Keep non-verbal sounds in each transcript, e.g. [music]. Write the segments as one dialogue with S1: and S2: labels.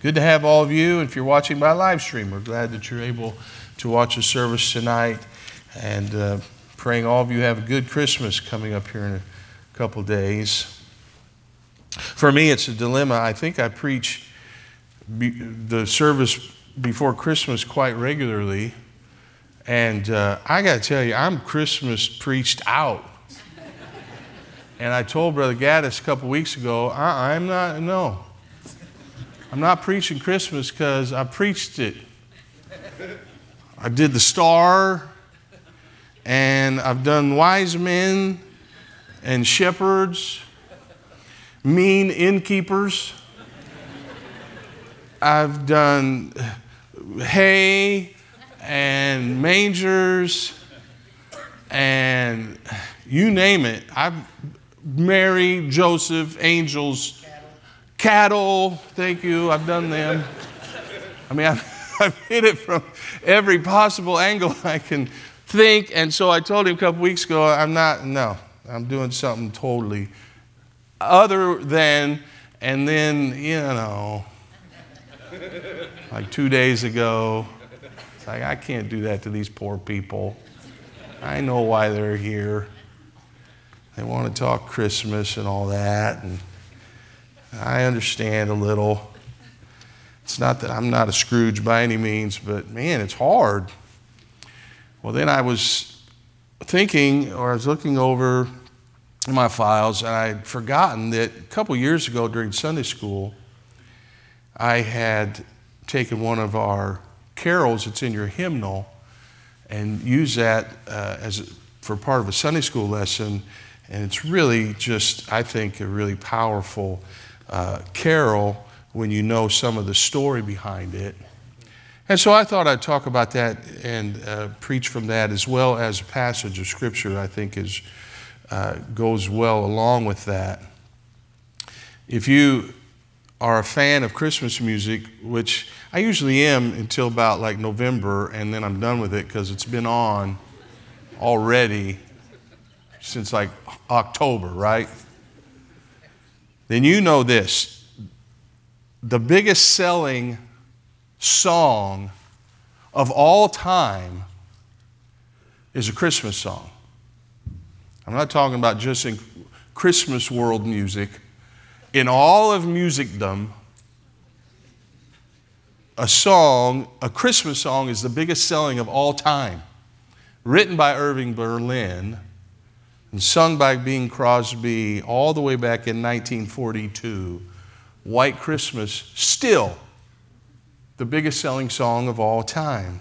S1: Good to have all of you. If you're watching by live stream, we're glad that you're able to watch the service tonight and uh, praying all of you have a good Christmas coming up here in a couple days. For me, it's a dilemma. I think I preach be, the service before Christmas quite regularly. And uh, I got to tell you, I'm Christmas preached out. and I told Brother Gaddis a couple weeks ago, I, I'm not, no. I'm not preaching Christmas because I preached it. I did the star, and I've done wise men and shepherds, mean innkeepers. I've done hay and mangers and you name it. I've Mary, Joseph, angels, cattle. Thank you. I've done them. I mean, [laughs] I've, I've hit it from every possible angle I can think. And so I told him a couple weeks ago, I'm not, no, I'm doing something totally other than, and then, you know, [laughs] like two days ago, it's like, I can't do that to these poor people. I know why they're here. They want to talk Christmas and all that. And I understand a little. It's not that I'm not a Scrooge by any means, but man, it's hard. Well, then I was thinking, or I was looking over my files, and I'd forgotten that a couple years ago during Sunday school, I had taken one of our carols that's in your hymnal and used that uh, as a, for part of a Sunday school lesson. And it's really just, I think, a really powerful uh, carol when you know some of the story behind it. And so I thought I'd talk about that and uh, preach from that, as well as a passage of scripture I think is, uh, goes well along with that. If you are a fan of Christmas music, which I usually am until about like November, and then I'm done with it because it's been on already since like October, right? Then you know this. The biggest selling song of all time is a Christmas song. I'm not talking about just in Christmas world music in all of musicdom, a song, a Christmas song, is the biggest selling of all time. Written by Irving Berlin and sung by Bing Crosby all the way back in 1942. White Christmas, still the biggest selling song of all time.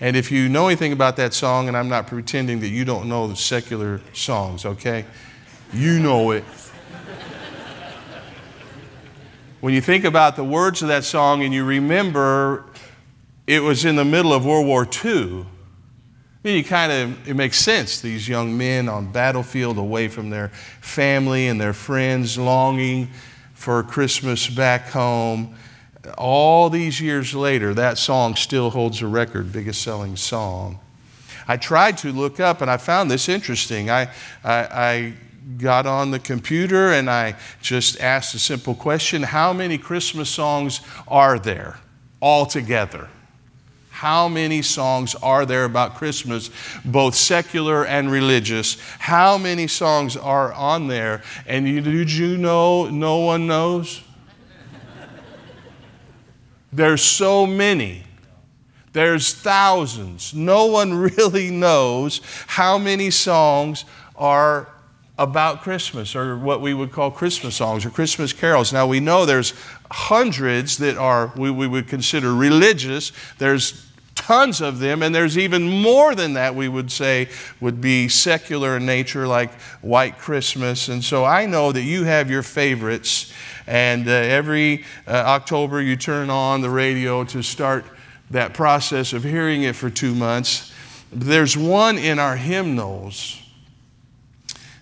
S1: And if you know anything about that song, and I'm not pretending that you don't know the secular songs, okay? You know it. when you think about the words of that song and you remember it was in the middle of World War II, you kind of, it makes sense. These young men on battlefield away from their family and their friends, longing for Christmas back home. All these years later, that song still holds a record, biggest selling song. I tried to look up and I found this interesting. I, I, I got on the computer and I just asked a simple question How many Christmas songs are there altogether? How many songs are there about Christmas, both secular and religious? How many songs are on there? And you, did you know no one knows? There's so many. There's thousands. No one [laughs] really knows how many songs are about Christmas or what we would call Christmas songs or Christmas carols. Now we know there's hundreds that are we, we would consider religious. There's tons of them, and there's even more than that we would say would be secular in nature, like White Christmas. And so I know that you have your favorites, and uh, every uh, October you turn on the radio to start that process of hearing it for two months. There's one in our hymnals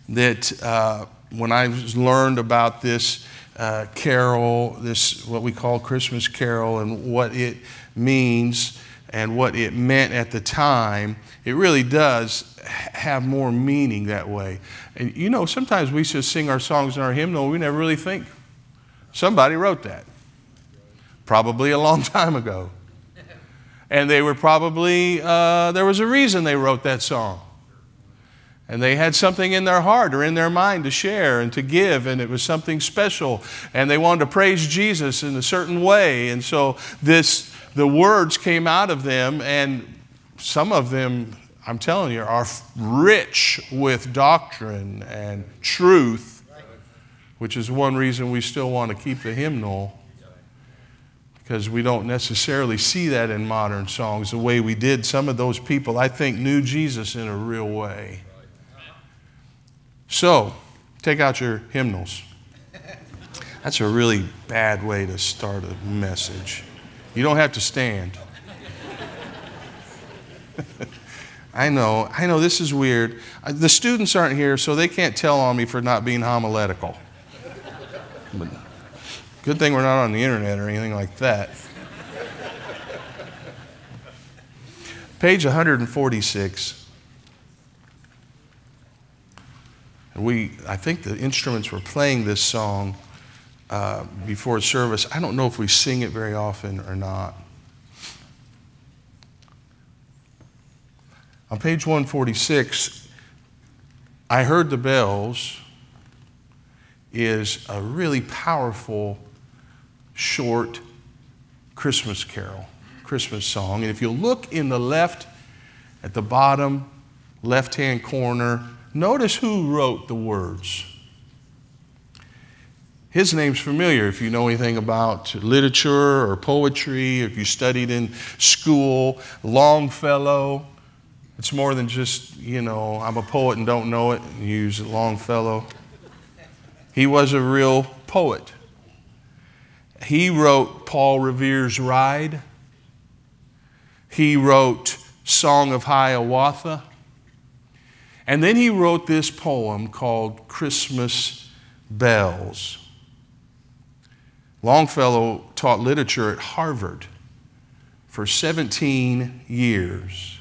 S1: that uh, when I learned about this uh, carol, this what we call Christmas carol, and what it means and what it meant at the time, it really does have more meaning that way. And you know, sometimes we just sing our songs in our hymnal, we never really think somebody wrote that. probably a long [laughs] time ago. And they were probably, uh, there was a reason they wrote that song. And they had something in their heart or in their mind to share and to give, and it was something special. And they wanted to praise Jesus in a certain way. And so this, the words came out of them, and some of them, I'm telling you, are rich with doctrine and truth, which is one reason we still want to keep the hymnal because we don't necessarily see that in modern songs the way we did. Some of those people, I think, knew Jesus in a real way. So, take out your hymnals. That's a really bad way to start a message. You don't have to stand. [laughs] I know, I know this is weird. Uh, the students aren't here, so they can't tell on me for not being homiletical. But good thing we're not on the internet or anything like that. Page 146. We, I think the instruments were playing this song uh, before service. I don't know if we sing it very often or not. On page 146, I Heard the Bells is a really powerful, short Christmas carol, Christmas song. And if you look in the left, at the bottom left hand corner, Notice who wrote the words. His name's familiar if you know anything about literature or poetry, if you studied in school. Longfellow. It's more than just, you know, I'm a poet and don't know it and use Longfellow. He was a real poet. He wrote Paul Revere's Ride. He wrote Song of Hiawatha. And then he wrote this poem called Christmas Bells. Longfellow taught literature at Harvard for 17 years.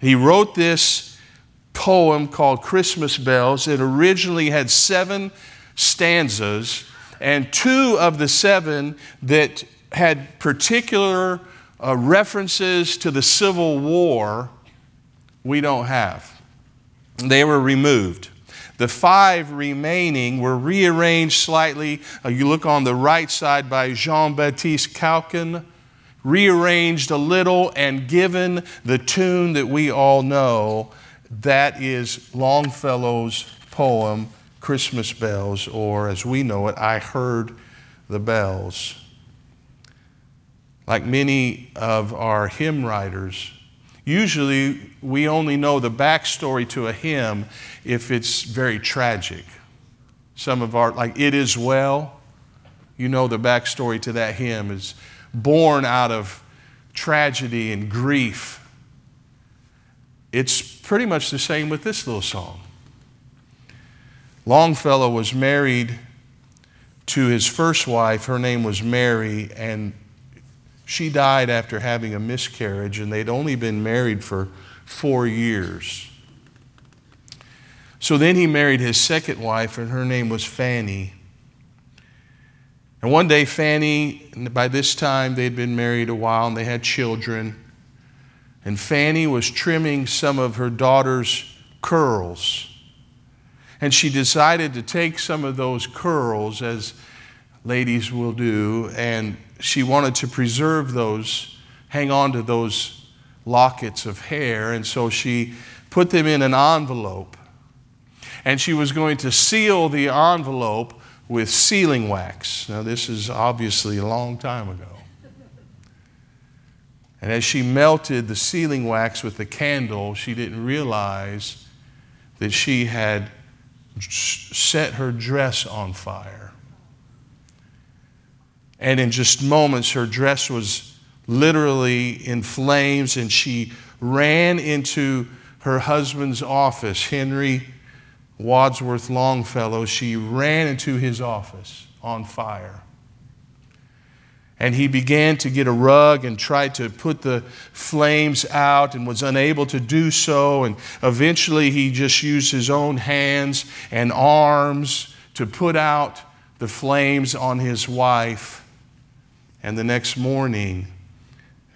S1: He wrote this poem called Christmas Bells. It originally had seven stanzas, and two of the seven that had particular uh, references to the Civil War, we don't have they were removed. The five remaining were rearranged slightly. Uh, you look on the right side by Jean Baptiste Calkin, rearranged a little and given the tune that we all know. That is Longfellow's poem, Christmas Bells, or as we know it, I Heard the Bells. Like many of our hymn writers, Usually, we only know the backstory to a hymn if it's very tragic. Some of our, like It Is Well, you know the backstory to that hymn is born out of tragedy and grief. It's pretty much the same with this little song. Longfellow was married to his first wife. Her name was Mary, and she died after having a miscarriage, and they'd only been married for four years. So then he married his second wife, and her name was Fanny. And one day, Fanny, by this time they'd been married a while and they had children. And Fanny was trimming some of her daughter's curls. And she decided to take some of those curls, as ladies will do, and she wanted to preserve those, hang on to those lockets of hair, and so she put them in an envelope. And she was going to seal the envelope with sealing wax. Now, this is obviously a long time ago. And as she melted the sealing wax with the candle, she didn't realize that she had set her dress on fire. And in just moments, her dress was literally in flames, and she ran into her husband's office, Henry Wadsworth Longfellow. She ran into his office on fire. And he began to get a rug and tried to put the flames out and was unable to do so. And eventually he just used his own hands and arms to put out the flames on his wife. And the next morning,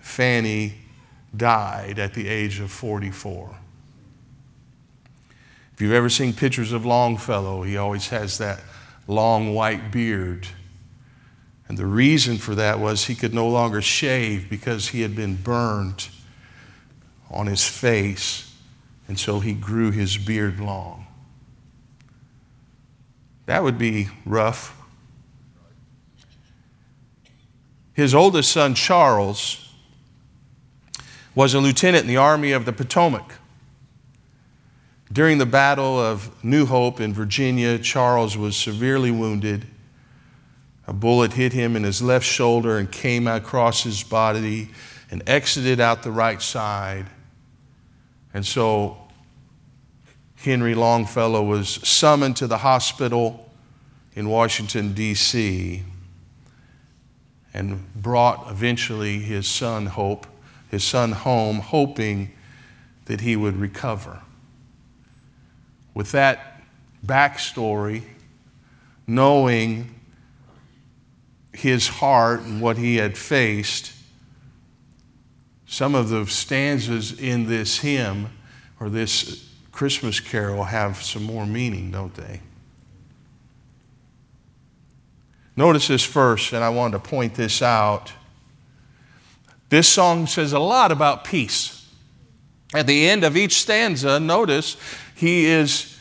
S1: Fanny died at the age of 44. If you've ever seen pictures of Longfellow, he always has that long white beard. And the reason for that was he could no longer shave because he had been burned on his face, and so he grew his beard long. That would be rough. His oldest son, Charles, was a lieutenant in the Army of the Potomac. During the Battle of New Hope in Virginia, Charles was severely wounded. A bullet hit him in his left shoulder and came across his body and exited out the right side. And so Henry Longfellow was summoned to the hospital in Washington, D.C., and brought eventually his son Hope, his son home, hoping that he would recover. With that backstory, knowing his heart and what he had faced, some of the stanzas in this hymn or this Christmas carol have some more meaning, don't they? Notice this first, and I wanted to point this out. This song says a lot about peace. At the end of each stanza, notice he is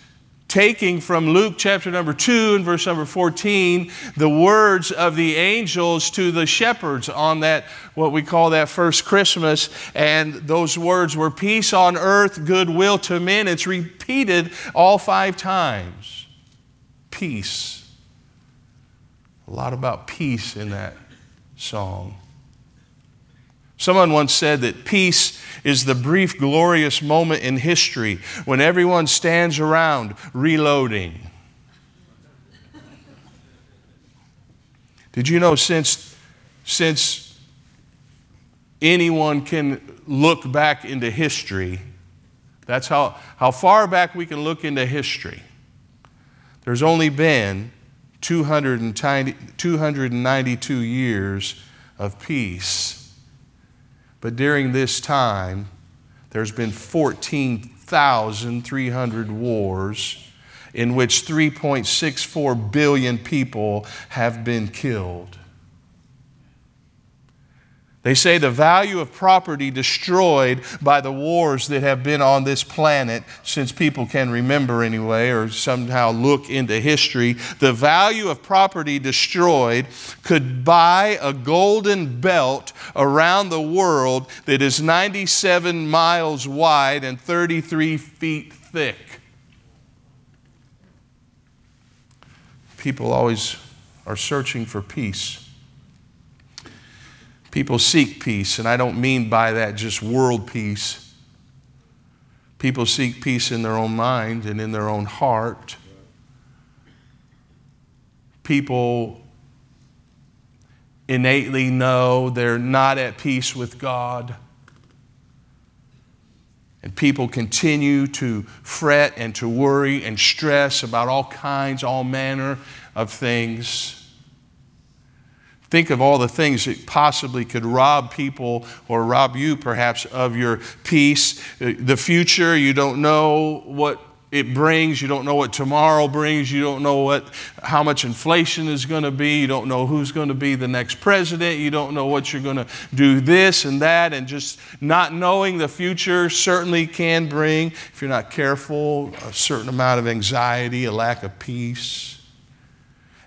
S1: taking from Luke chapter number 2 and verse number 14 the words of the angels to the shepherds on that, what we call that first Christmas. And those words were peace on earth, goodwill to men. It's repeated all five times. Peace. A lot about peace in that song. Someone once said that peace is the brief, glorious moment in history when everyone stands around reloading. Did you know since, since anyone can look back into history, that's how, how far back we can look into history, there's only been 292 years of peace. But during this time, there's been 14,300 wars in which 3.64 billion people have been killed. They say the value of property destroyed by the wars that have been on this planet since people can remember anyway, or somehow look into history, the value of property destroyed could buy a golden belt around the world that is 97 miles wide and 33 feet thick. People always are searching for peace. People seek peace, and I don't mean by that just world peace. People seek peace in their own mind and in their own heart. People innately know they're not at peace with God. And people continue to fret and to worry and stress about all kinds, all manner of things. Think of all the things that possibly could rob people or rob you, perhaps, of your peace. The future, you don't know what it brings. You don't know what tomorrow brings. You don't know what, how much inflation is going to be. You don't know who's going to be the next president. You don't know what you're going to do this and that. And just not knowing the future certainly can bring, if you're not careful, a certain amount of anxiety, a lack of peace.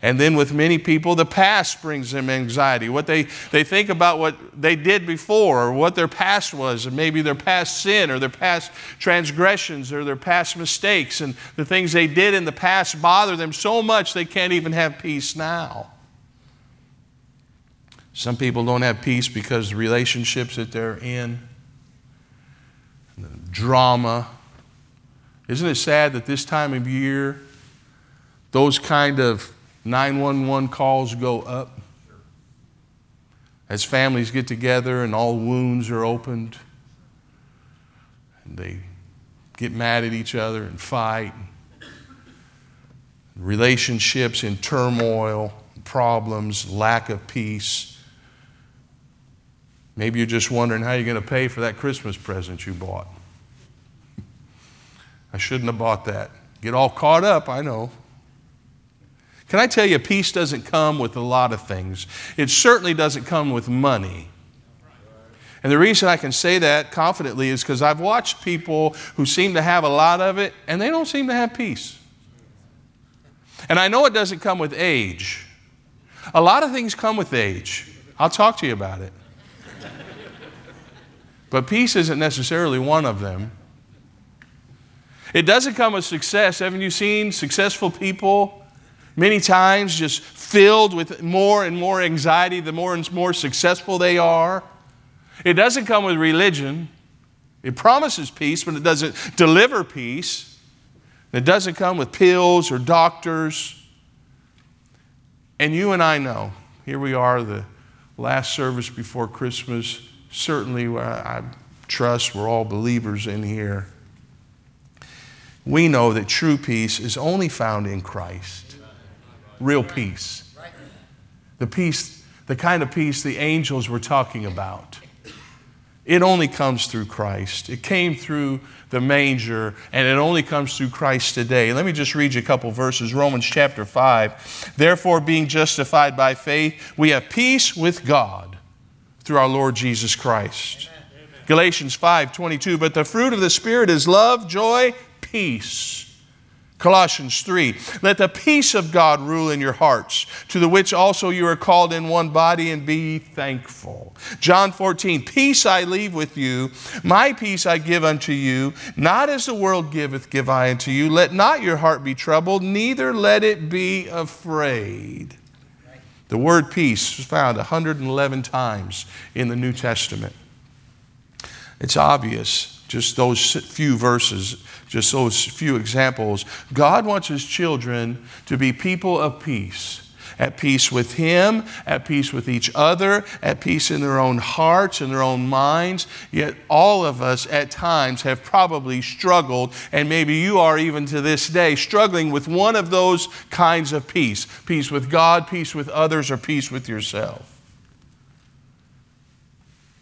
S1: And then with many people, the past brings them anxiety. What they, they think about what they did before or what their past was, and maybe their past sin or their past transgressions or their past mistakes. And the things they did in the past bother them so much they can't even have peace now. Some people don't have peace because the relationships that they're in, the drama. Isn't it sad that this time of year, those kind of 911 calls go up as families get together and all wounds are opened and they get mad at each other and fight. Relationships in turmoil, problems, lack of peace. Maybe you're just wondering how you're going to pay for that Christmas present you bought. I shouldn't have bought that. Get all caught up, I know. Can I tell you, peace doesn't come with a lot of things. It certainly doesn't come with money. And the reason I can say that confidently is because I've watched people who seem to have a lot of it and they don't seem to have peace. And I know it doesn't come with age. A lot of things come with age. I'll talk to you about it. But peace isn't necessarily one of them. It doesn't come with success. Haven't you seen successful people many times just filled with more and more anxiety the more and more successful they are? It doesn't come with religion. It promises peace, but it doesn't deliver peace. It doesn't come with pills or doctors. And you and I know, here we are, the last service before Christmas. Certainly, I trust we're all believers in here. We know that true peace is only found in Christ. Real peace. The peace, the kind of peace the angels were talking about. It only comes through Christ. It came through the manger, and it only comes through Christ today. Let me just read you a couple verses. Romans chapter 5. Therefore, being justified by faith, we have peace with God through our Lord Jesus Christ. Amen. Galatians 5 22. But the fruit of the Spirit is love, joy, peace Colossians 3 Let the peace of God rule in your hearts, to the which also you are called in one body, and be thankful. John 14 Peace I leave with you, my peace I give unto you. Not as the world giveth, give I unto you. Let not your heart be troubled, neither let it be afraid. The word peace is found 111 times in the New Testament. It's obvious, just those few verses just those few examples. God wants His children to be people of peace. At peace with Him, at peace with each other, at peace in their own hearts and their own minds. Yet all of us at times have probably struggled, and maybe you are even to this day, struggling with one of those kinds of peace peace with God, peace with others, or peace with yourself.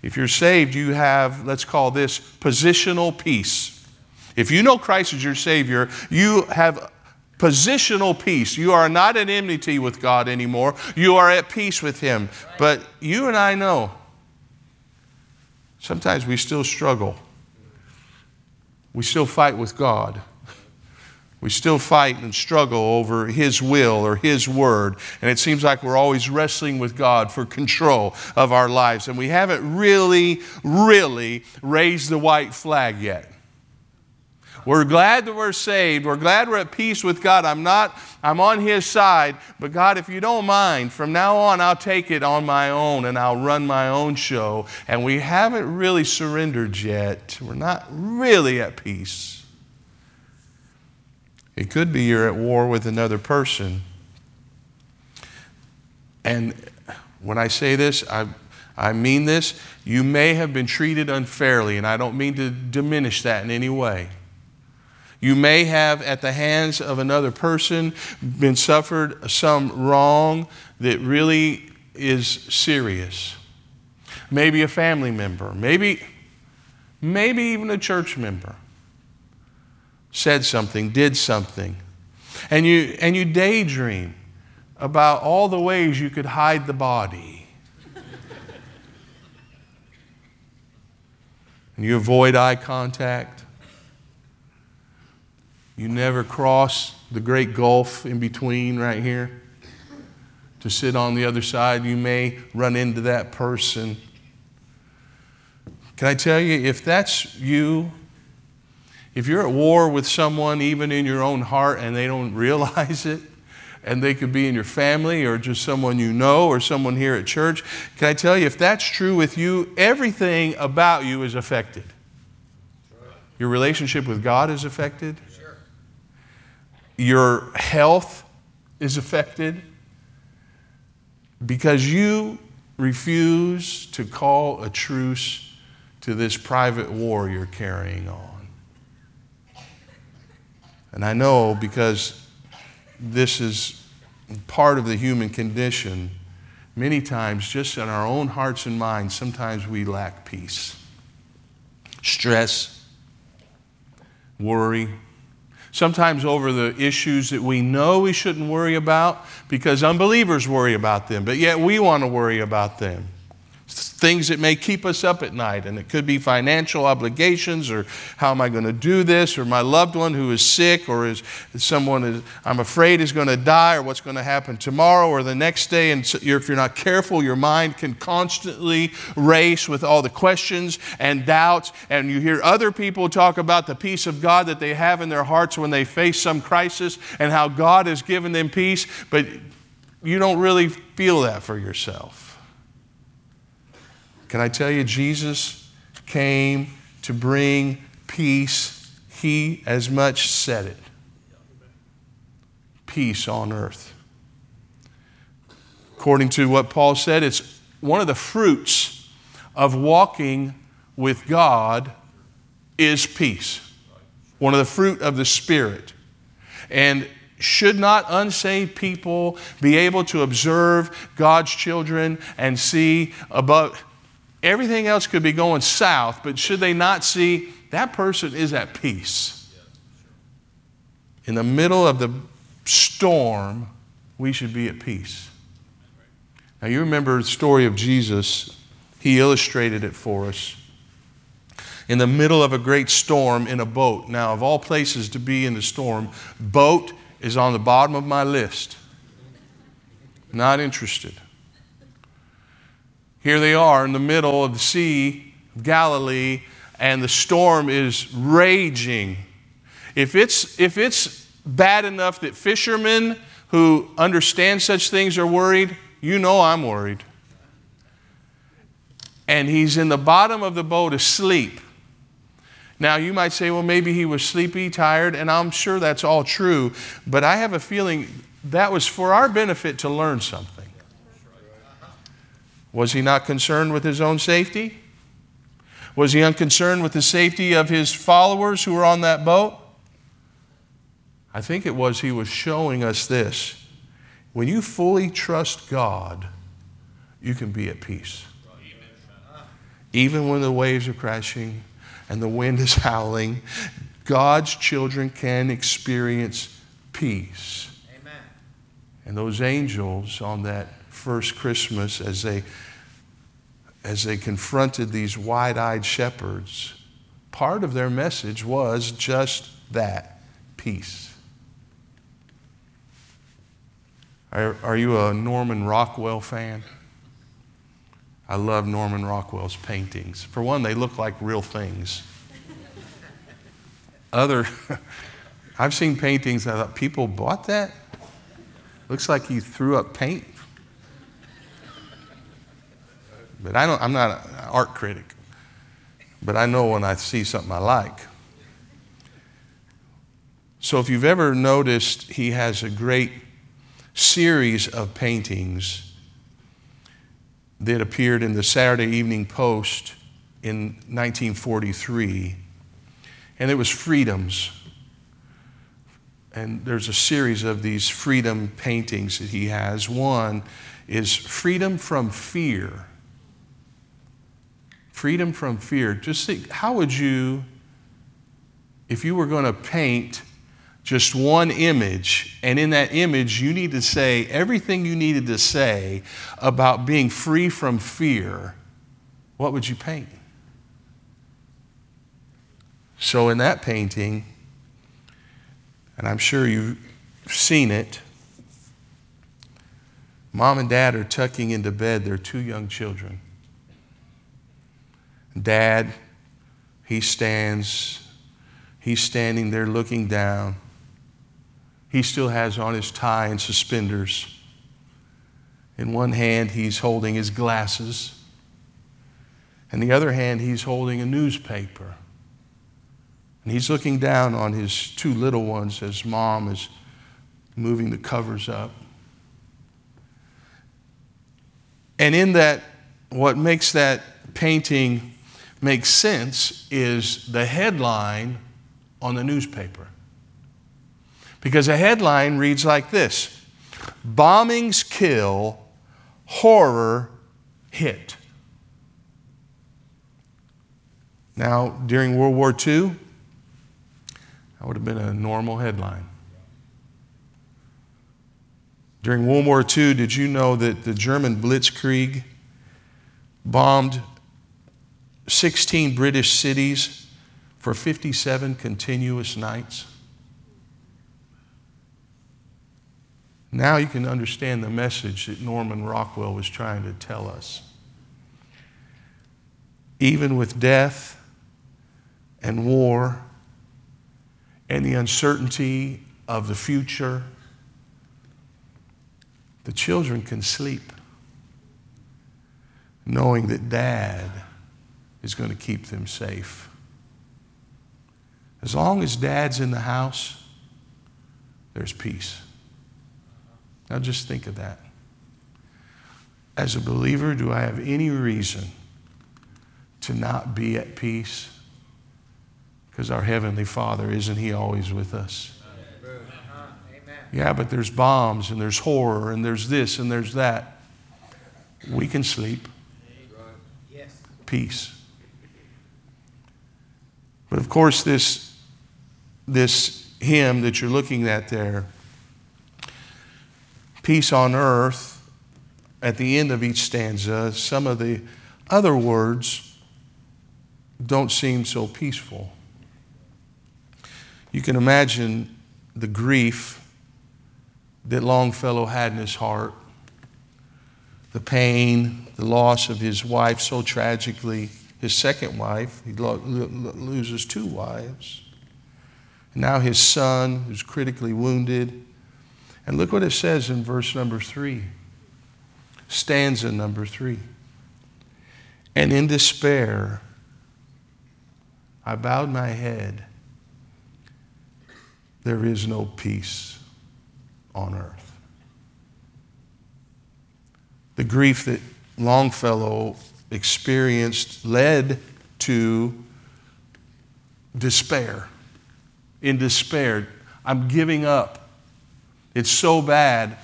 S1: If you're saved, you have, let's call this positional peace. If you know Christ as your Savior, you have positional peace. You are not at enmity with God anymore. You are at peace with Him. But you and I know sometimes we still struggle. We still fight with God. We still fight and struggle over His will or His word. And it seems like we're always wrestling with God for control of our lives. And we haven't really, really raised the white flag yet. We're glad that we're saved. We're glad we're at peace with God. I'm not, I'm on His side. But God, if you don't mind, from now on, I'll take it on my own and I'll run my own show. And we haven't really surrendered yet. We're not really at peace. It could be you're at war with another person. And when I say this, I, I mean this. You may have been treated unfairly, and I don't mean to diminish that in any way. You may have, at the hands of another person, been suffered some wrong that really is serious. Maybe a family member, maybe, maybe even a church member said something, did something, and you, and you daydream about all the ways you could hide the body. [laughs] and you avoid eye contact. You never cross the great gulf in between right here to sit on the other side. You may run into that person. Can I tell you, if that's you, if you're at war with someone, even in your own heart, and they don't [laughs] realize it, and they could be in your family or just someone you know or someone here at church, can I tell you, if that's true with you, everything about you is affected. Your relationship with God is affected your health is affected because you refuse to call a truce to this private war you're carrying on. And I know because this is part of the human condition, many times, just in our own hearts and minds, sometimes we lack peace. Stress, worry, sometimes over the issues that we know we shouldn't worry about because unbelievers worry about them, but yet we want to worry about them things that may keep us up at night. And it could be financial obligations, or how am I going to do this, or my loved one who is sick, or is someone is, I'm afraid is going to die, or what's going to happen tomorrow or the next day. And so if you're not careful, your mind can constantly race with all the questions and doubts. And you hear other people talk about the peace of God that they have in their hearts when they face some crisis and how God has given them peace, but you don't really feel that for yourself. Can I tell you, Jesus came to bring peace. He as much said it peace on earth. According to what Paul said, it's one of the fruits of walking with God is peace. One of the fruit of the Spirit. And should not unsaved people be able to observe God's children and see above Everything else could be going south, but should they not see that person is at peace? In the middle of the storm, we should be at peace. Now, you remember the story of Jesus, he illustrated it for us. In the middle of a great storm in a boat. Now, of all places to be in the storm, boat is on the bottom of my list. Not interested. Here they are in the middle of the Sea of Galilee, and the storm is raging. If it's, if it's bad enough that fishermen who understand such things are worried, you know I'm worried. And he's in the bottom of the boat asleep. Now, you might say, well, maybe he was sleepy, tired, and I'm sure that's all true, but I have a feeling that was for our benefit to learn something. Was he not concerned with his own safety? Was he unconcerned with the safety of his followers who were on that boat? I think it was he was showing us this. When you fully trust God, you can be at peace. Even when the waves are crashing and the wind is [laughs] howling, God's children can experience peace. Amen. And those angels on that first Christmas as they, as they confronted these wide eyed shepherds, part of their message was just that peace. Are, are you a Norman Rockwell fan? I love Norman Rockwell's paintings. For one, they look like real things. Other, [laughs] I've seen paintings, I thought, people bought that? Looks like he threw up paint but I don't, I'm not an art critic. But I know when I see something I like. So if you've ever noticed, he has a great series of paintings that appeared in the Saturday Evening Post in 1943. And it was freedoms. And there's a series of these freedom paintings that he has. One is freedom from fear freedom from fear. Just think, how would you, if you were going to paint just one image, and in that image, you need to say everything you needed to say about being free from fear, what would you paint? So, in that painting, and I'm sure you've seen it, mom and dad are tucking into bed their two young children. Dad, he stands, he's standing there looking down. He still has on his tie and suspenders. In one hand, he's holding his glasses. In the other hand, he's holding a newspaper. And he's looking down on his two little ones as mom is moving the covers up. And in that, what makes that painting makes sense is the headline on the newspaper. Because a headline reads like this Bombings kill, horror hit. Now, during World War II, that would have been a normal headline. During World War II, did you know that the German Blitzkrieg bombed 16 British cities for 57 continuous nights? Now you can understand the message that Norman Rockwell was trying to tell us. Even with death and war and the uncertainty of the future, the children can sleep knowing that dad is going to keep them safe. As long as dad's in the house, there's peace. Now just think of that. As a believer, do I have any reason to not be at peace? Because our Heavenly Father, isn't He always with us? Yeah, but there's bombs and there's horror and there's this and there's that. We can sleep. Peace. But of course, this, this hymn that you're looking at there, peace on earth, at the end of each stanza, some of the other words don't seem so peaceful. You can imagine the grief that Longfellow had in his heart, the pain, the loss of his wife so tragically, his second wife, he lo- lo- loses two wives. And now his son, who's critically wounded. And look what it says in verse number three, stanza number three. And in despair, I bowed my head. There is no peace on earth. The grief that Longfellow experienced led to despair. In despair, I'm giving up. It's so bad,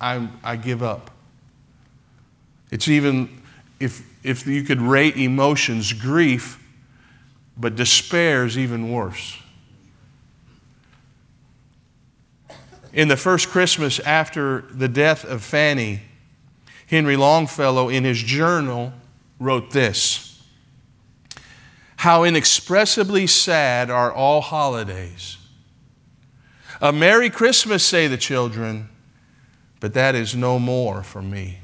S1: I'm, I give up. It's even, if, if you could rate emotions, grief, but despair is even worse. In the first Christmas after the death of Fanny, Henry Longfellow, in his journal, wrote this How inexpressibly sad are all holidays a Merry Christmas, say the children, but that is no more for me.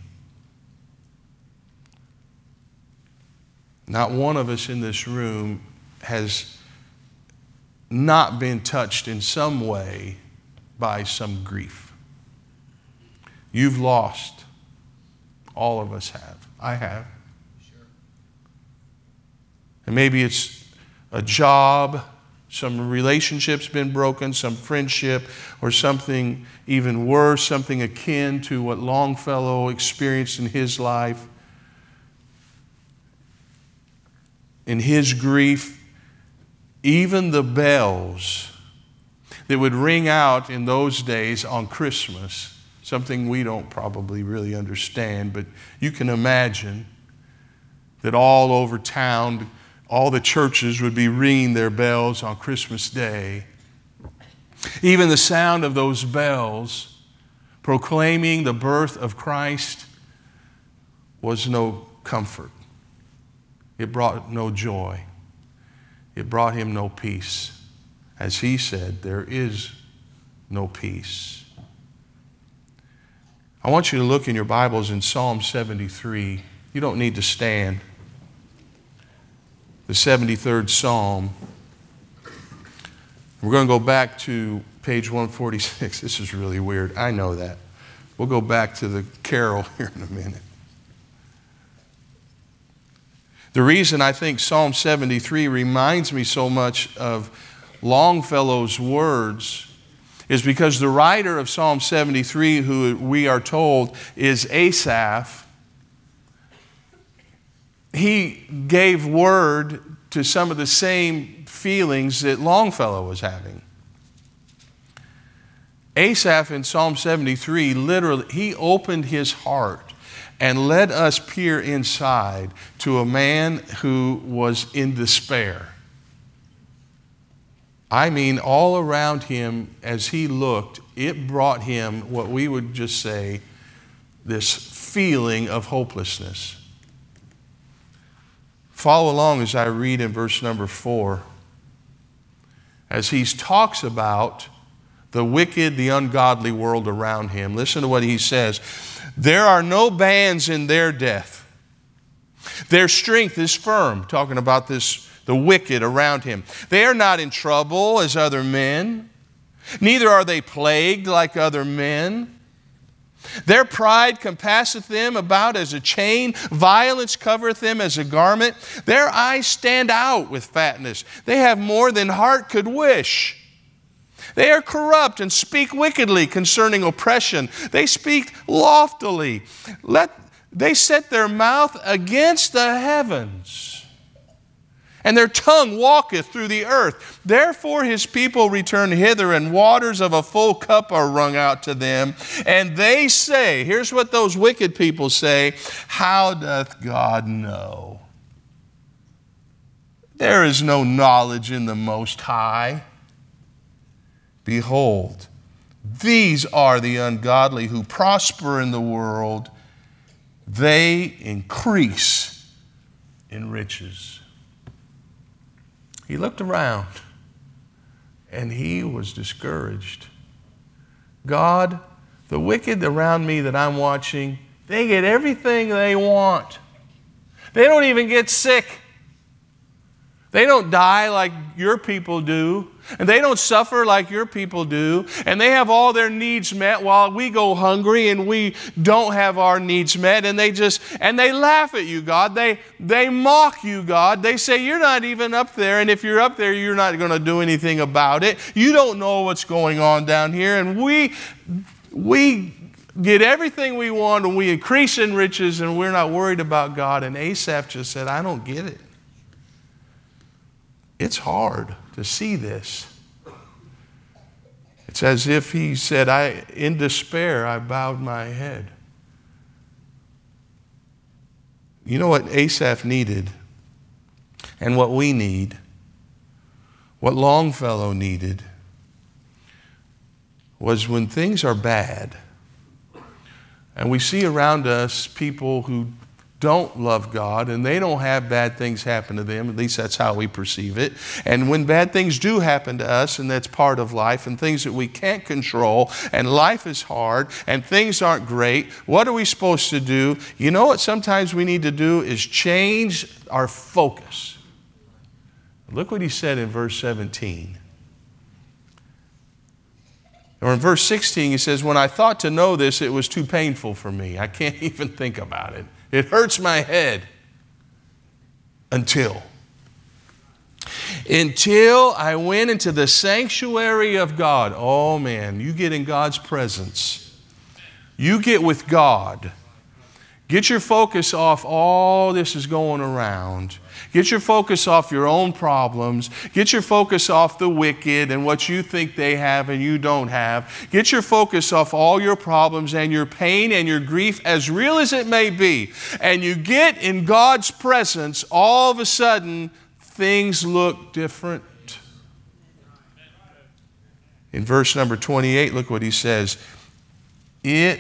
S1: Not one of us in this room has not been touched in some way by some grief. You've lost. All of us have. I have. And maybe it's a job some relationship's been broken, some friendship, or something even worse, something akin to what Longfellow experienced in his life. In his grief, even the bells that would ring out in those days on Christmas, something we don't probably really understand, but you can imagine that all over town, all the churches would be ringing their bells on Christmas Day. Even the sound of those bells proclaiming the birth of Christ was no comfort. It brought no joy. It brought him no peace. As he said, there is no peace. I want you to look in your Bibles in Psalm 73. You don't need to stand the 73rd Psalm. We're going to go back to page 146. [laughs] This is really weird. I know that. We'll go back to the carol [laughs] here in a minute. The reason I think Psalm 73 reminds me so much of Longfellow's words is because the writer of Psalm 73, who we are told is Asaph, he gave word to some of the same feelings that Longfellow was having. Asaph in Psalm 73 literally he opened his heart and let us peer inside to a man who was in despair. I mean, all around him, as he looked, it brought him what we would just say this feeling of hopelessness. Follow along as I read in verse number four. As he talks about the wicked, the ungodly world around him, listen to what he says. There are no bands in their death. Their strength is firm, talking about this, the wicked around him. They are not in trouble as other men, neither are they plagued like other men. Their pride compasseth them about as a chain, violence covereth them as a garment. Their eyes stand out with fatness. They have more than heart could wish. They are corrupt and speak wickedly concerning oppression. They speak loftily. Let, they set their mouth against the heavens and their tongue walketh through the earth. Therefore his people return hither, and waters of a full cup are wrung out to them. And they say, here's what those wicked people say How doth God know? There is no knowledge in the Most High. Behold, these are the ungodly who prosper in the world, they increase in riches. He looked around and he was discouraged. God, the wicked around me that I'm watching, they get everything they want. They don't even get sick. They don't die like your people do. And they don't suffer like your people do. And they have all their needs met while we go hungry and we don't have our needs met. And they just, and they laugh at you, God. They, they mock you, God. They say, You're not even up there. And if you're up there, you're not going to do anything about it. You don't know what's going on down here. And we, we get everything we want and we increase in riches and we're not worried about God. And Asaph just said, I don't get it. It's hard to see this. It's as if he said, I, in despair, I bowed my head. You know what Asaph needed and what we need, what Longfellow needed, was when things are bad and we see around us people who don't love God and they don't have bad things happen to them. At least that's how we perceive it. And when bad things do happen to us, and that's part of life, and things that we can't control, and life is hard, and things aren't great, what are we supposed to do? You know what sometimes we need to do is change our focus. Look what he said in verse 17. Or in verse 16, he says, When I thought to know this, it was too painful for me. I can't [laughs] even think about it. It hurts my head until. Until I went into the sanctuary of God. Oh man, you get in God's presence. You get with God. Get your focus off all this is going around Get your focus off your own problems. Get your focus off the wicked and what you think they have and you don't have. Get your focus off all your problems and your pain and your grief, as real as it may be. And you get in God's presence, all of a sudden, things look different. In verse number 28, look what he says It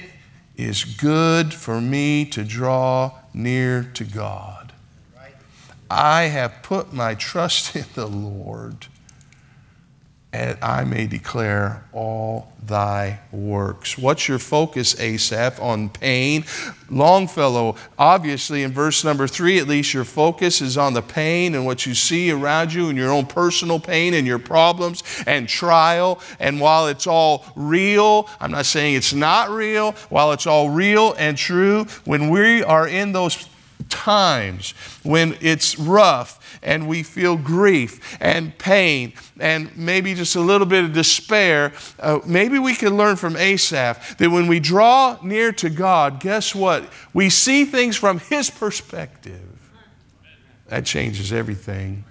S1: is good for me to draw near to God. I have put my trust in the Lord, and I may declare all thy works. What's your focus, Asaph, on pain? Longfellow, obviously, in verse number three, at least, your focus is on the pain and what you see around you and your own personal pain and your problems and trial. And while it's all real, I'm not saying it's not real, while it's all real and true, when we are in those times when it's rough and we feel grief and pain and maybe just a little bit of despair, uh, maybe we can learn from Asaph that when we draw near to God, guess what? We see things from His perspective. That changes everything.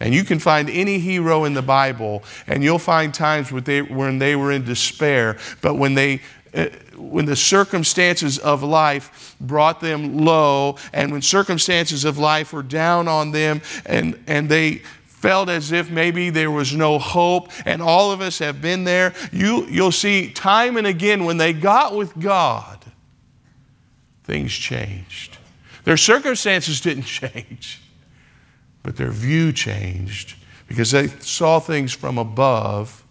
S1: And you can find any hero in the Bible, and you'll find times when they, when they were in despair, but when they Uh, when the circumstances of life brought them low, and when circumstances of life were down on them, and, and they felt as if maybe there was no hope, and all of us have been there, you, you'll see time and again when they got with God, things changed. Their circumstances [laughs] didn't change, but their view changed because they saw things from above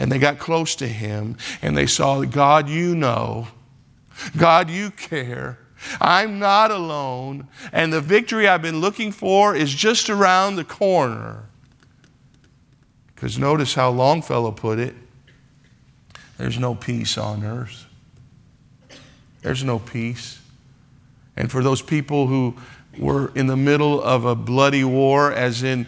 S1: and they got close to him and they saw that God, you know, God, you care. I'm not alone, and the victory I've been looking for is just around the corner. Because notice how Longfellow put it there's no peace on earth. There's no peace. And for those people who were in the middle of a bloody war, as in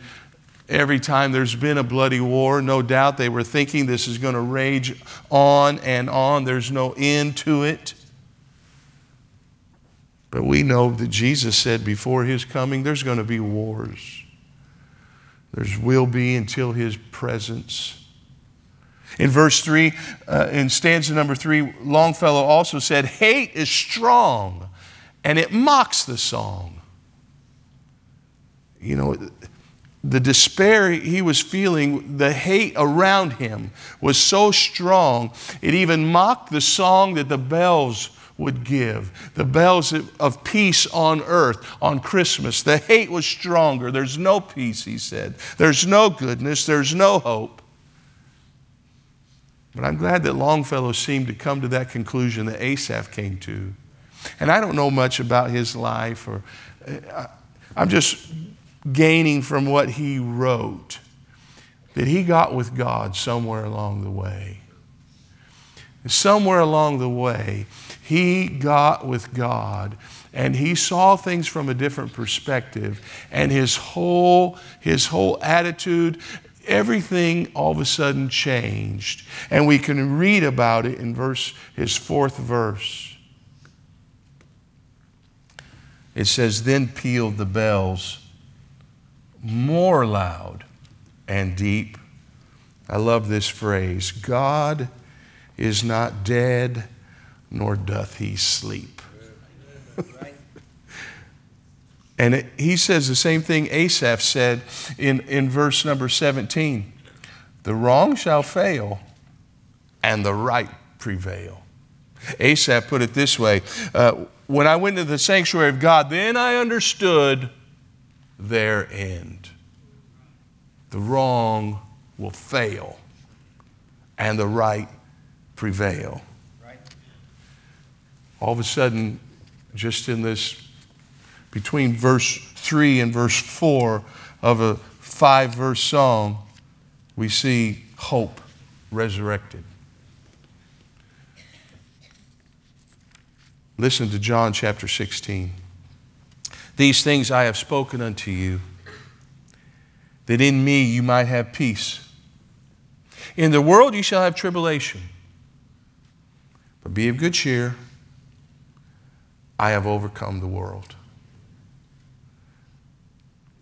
S1: every time there's been a bloody war, no doubt they were thinking this is going to rage on and on. There's no end to it. But we know that Jesus said before his coming, there's going to be wars. There's will be until his presence. In verse 3, uh, in stanza number 3, Longfellow also said, Hate is strong and it mocks the song. You know, the despair he was feeling, the hate around him was so strong, it even mocked the song that the bells would give. The bells of peace on earth on Christmas. The hate was stronger. There's no peace, he said. There's no goodness. There's no hope. But I'm glad that Longfellow seemed to come to that conclusion that Asaph came to. And I don't know much about his life, or uh, I'm just gaining from what he wrote that he got with God somewhere along the way. Somewhere along the way, he got with God and he saw things from a different perspective and his whole his whole attitude everything all of a sudden changed and we can read about it in verse his fourth verse it says then pealed the bells more loud and deep i love this phrase god is not dead nor doth he sleep. [laughs] and it, he says the same thing Asaph said in, in verse number 17 The wrong shall fail, and the right prevail. Asaph put it this way uh, When I went to the sanctuary of God, then I understood their end. The wrong will fail, and the right prevail all of a sudden, just in this, between verse 3 and verse 4 of a five verse song, we see hope resurrected. Listen to John chapter 16. These things I have spoken unto you, that in me you might have peace. In the world you shall have tribulation, but be of good cheer. I have overcome the world.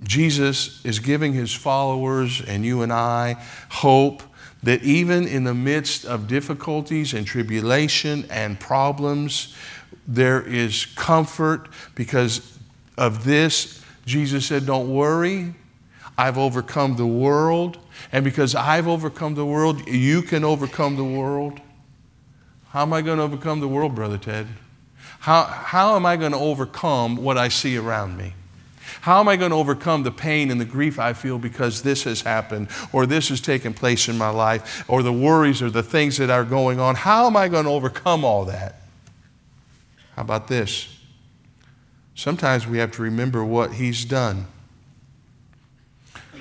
S1: Jesus is giving his followers and you and I hope that even in the midst of difficulties and tribulation and problems, there is comfort because of this. Jesus said, Don't worry, I've overcome the world. And because I've overcome the world, you can overcome the world. How am I going to overcome the world, Brother Ted? How, how am I going to overcome what I see around me? How am I going to overcome the pain and the grief I feel because this has happened or this has taken place in my life or the worries or the things that are going on? How am I going to overcome all that? How about this? Sometimes we have to remember what He's done.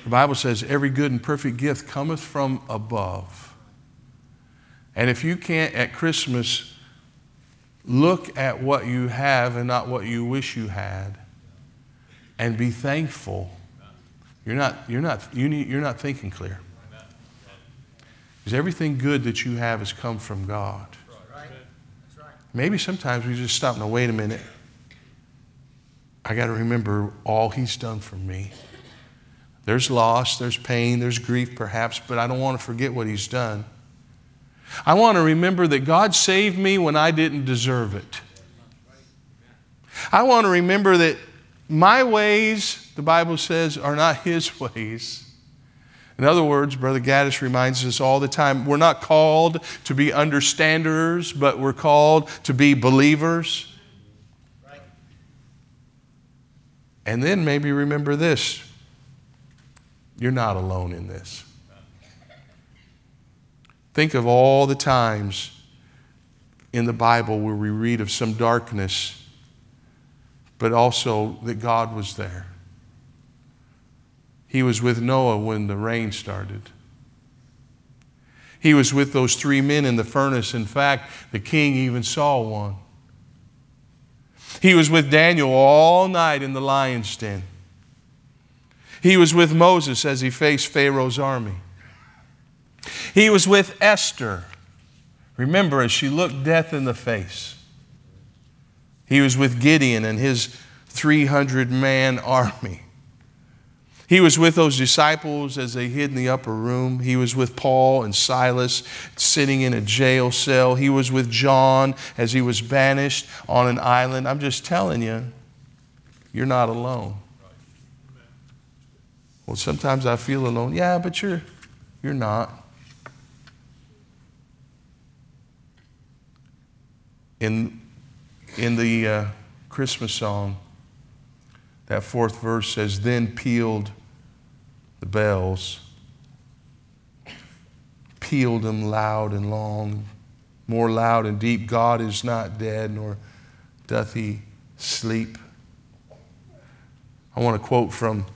S1: The Bible says, Every good and perfect gift cometh from above. And if you can't at Christmas Look at what you have and not what you wish you had. And be thankful. You're not, you're not, you need, you're not thinking clear. Because everything good that you have has come from God. Maybe sometimes we just stop and wait a minute. I got to remember all He's done for me. There's loss, there's pain, there's grief perhaps, but I don't want to forget what He's done. I want to remember that God saved me when I didn't deserve it. I want to remember that my ways, the Bible says, are not His [laughs] ways. In other words, Brother Gaddis reminds us all the time we're not called to be understanders, but we're called to be believers. And then maybe remember this you're not alone in this. Think of all the times in the Bible where we read of some darkness, but also that God was there. He was with Noah when the rain started. He was with those three men in the furnace. In fact, the king even saw one. He was with Daniel all night in the lion's den. He was with Moses as he faced Pharaoh's army. He was with Esther. Remember, as she looked death in the face. He was with Gideon and his 300 man army. He was with those disciples as they hid in the upper room. He was with Paul and Silas sitting in a jail cell. He was with John as he was banished on an island. I'm just telling you, you're not alone. Well, sometimes I feel alone. Yeah, but you're, you're not. In, in the uh, Christmas song, that fourth verse says, Then pealed the bells, pealed them loud and long, more loud and deep. God is not dead, nor doth he sleep. I want to quote from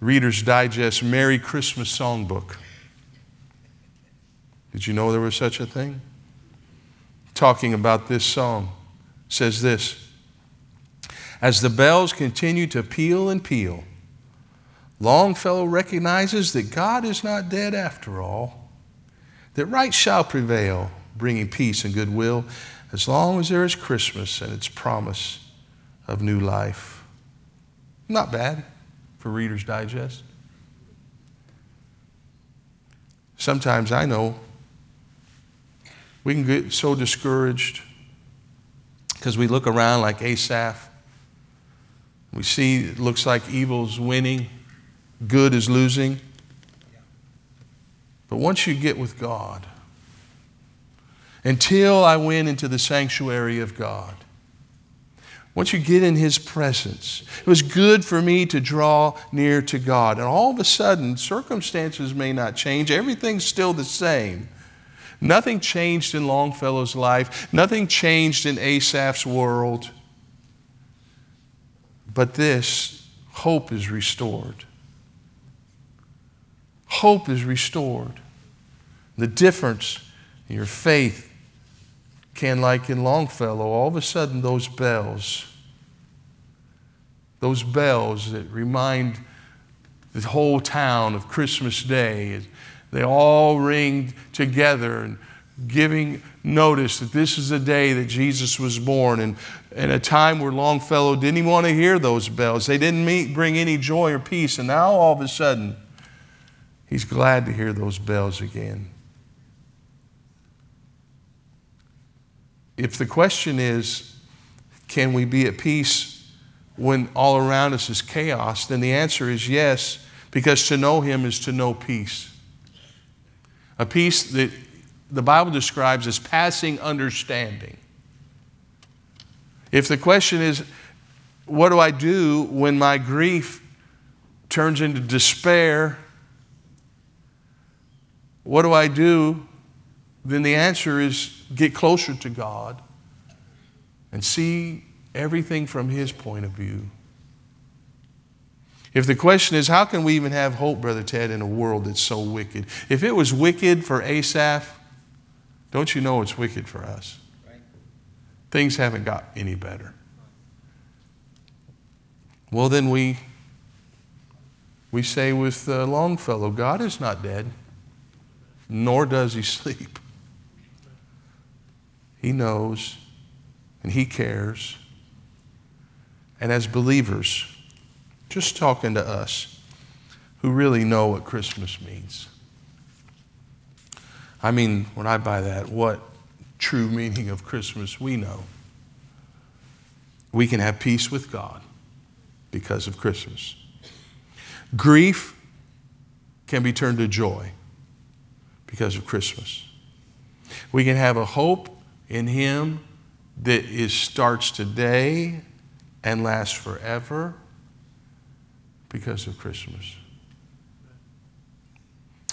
S1: Reader's Digest Merry Christmas Songbook. Did you know there was such a thing? Talking about this song, says this As the bells continue to peal and peal, Longfellow recognizes that God is not dead after all, that right shall prevail, bringing peace and goodwill, as long as there is Christmas and its promise of new life. Not bad for Reader's Digest. Sometimes I know we can get so discouraged because we look around like Asaph. We see it looks like evil's winning good is losing. But once you get with God, until I went into the sanctuary of God, once you get in His presence, it was good for me to draw near to God. And all of a sudden, circumstances may not change, everything's still the same. Nothing changed in Longfellow's life, nothing changed in Asaph's world. But this hope is restored hope is restored. The difference in your faith can, like in Longfellow, all of a sudden those bells, those bells that remind the whole town of Christmas Day, they all ring together and giving notice that this is the day that Jesus was born. And in a time where Longfellow didn't even want to hear those bells, they didn't meet, bring any joy or peace. And now all of a sudden, He's glad to hear those bells again. If the question is, can we be at peace when all around us is chaos, then the answer is yes, because to know Him is to know peace. A peace that the Bible describes as passing understanding. If the question is, what do I do when my grief turns into despair what do I do? Then the answer is get closer to God and see everything from His point of view. If the question is, how can we even have hope, Brother Ted, in a world that's so wicked? If it was wicked for Asaph, don't you know it's wicked for us? Things haven't got any better. Well, then we, we say with uh, Longfellow, God is not dead nor does he [laughs] sleep. He knows and he cares. And as believers, just talking to us who really know what Christmas means, I mean, when I buy that, what true meaning of Christmas we know. We can have peace with God because of Christmas. Grief can be turned to joy because of Christmas. We can have a hope in Him that is, starts today and lasts forever because of Christmas.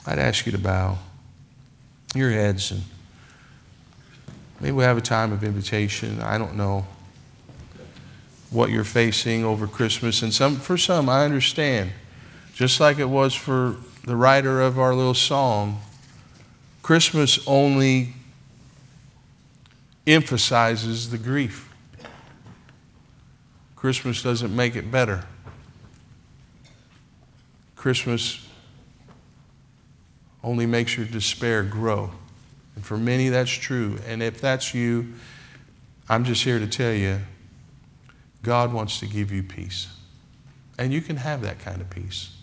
S1: I'd ask you to bow your heads and maybe we'll have a time of invitation. I don't know what you're facing over Christmas. And some, for some, I understand. Just like it was for the writer of our little song, Christmas only emphasizes the grief. Christmas doesn't make it better. Christmas only makes your despair grow. And for many, that's true. And if that's you, I'm just here to tell you God wants to give you peace. And you can have that kind of peace.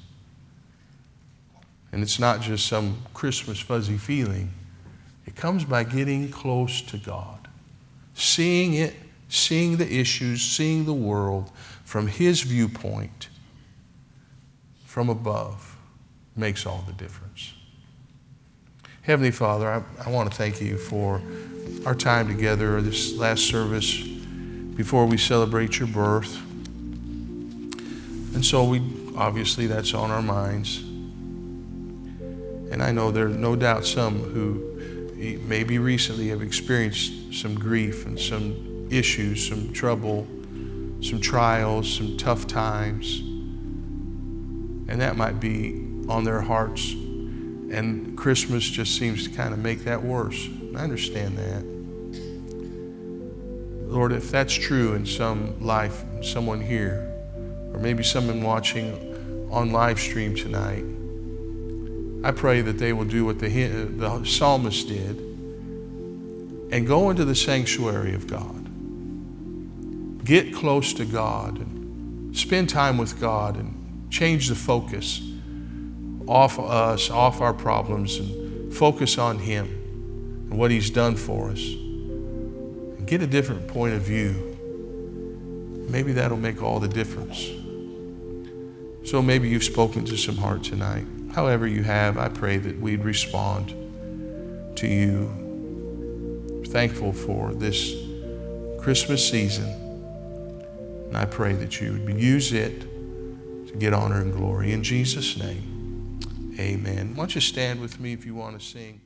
S1: And it's not just some Christmas fuzzy feeling, it comes by getting close to God, seeing it, seeing the issues, seeing the world from His viewpoint, from above, makes all the difference. Heavenly Father, I, I want to thank you for our time together, this last service before we celebrate your birth. And so we obviously that's on our minds. And I know there are no doubt some who maybe recently have experienced some grief and some issues, some trouble, some trials, some tough times. And that might be on their hearts and Christmas just seems to kind of make that worse. I understand that. Lord, if that's true in some life, someone here, or maybe someone watching on live stream tonight, I pray that they will do what the, the psalmist did and go into the sanctuary of God. Get close to God and spend time with God and change the focus off us, off our problems, and focus on Him and what He's done for us. And get a different point of view. Maybe that'll make all the difference. So maybe you've spoken to some heart tonight. However, you have, I pray that we'd respond to you. Thankful for this Christmas season. And I pray that you would use it to get honor and glory. In Jesus' name. Amen. Why don't you stand with me if you want to sing?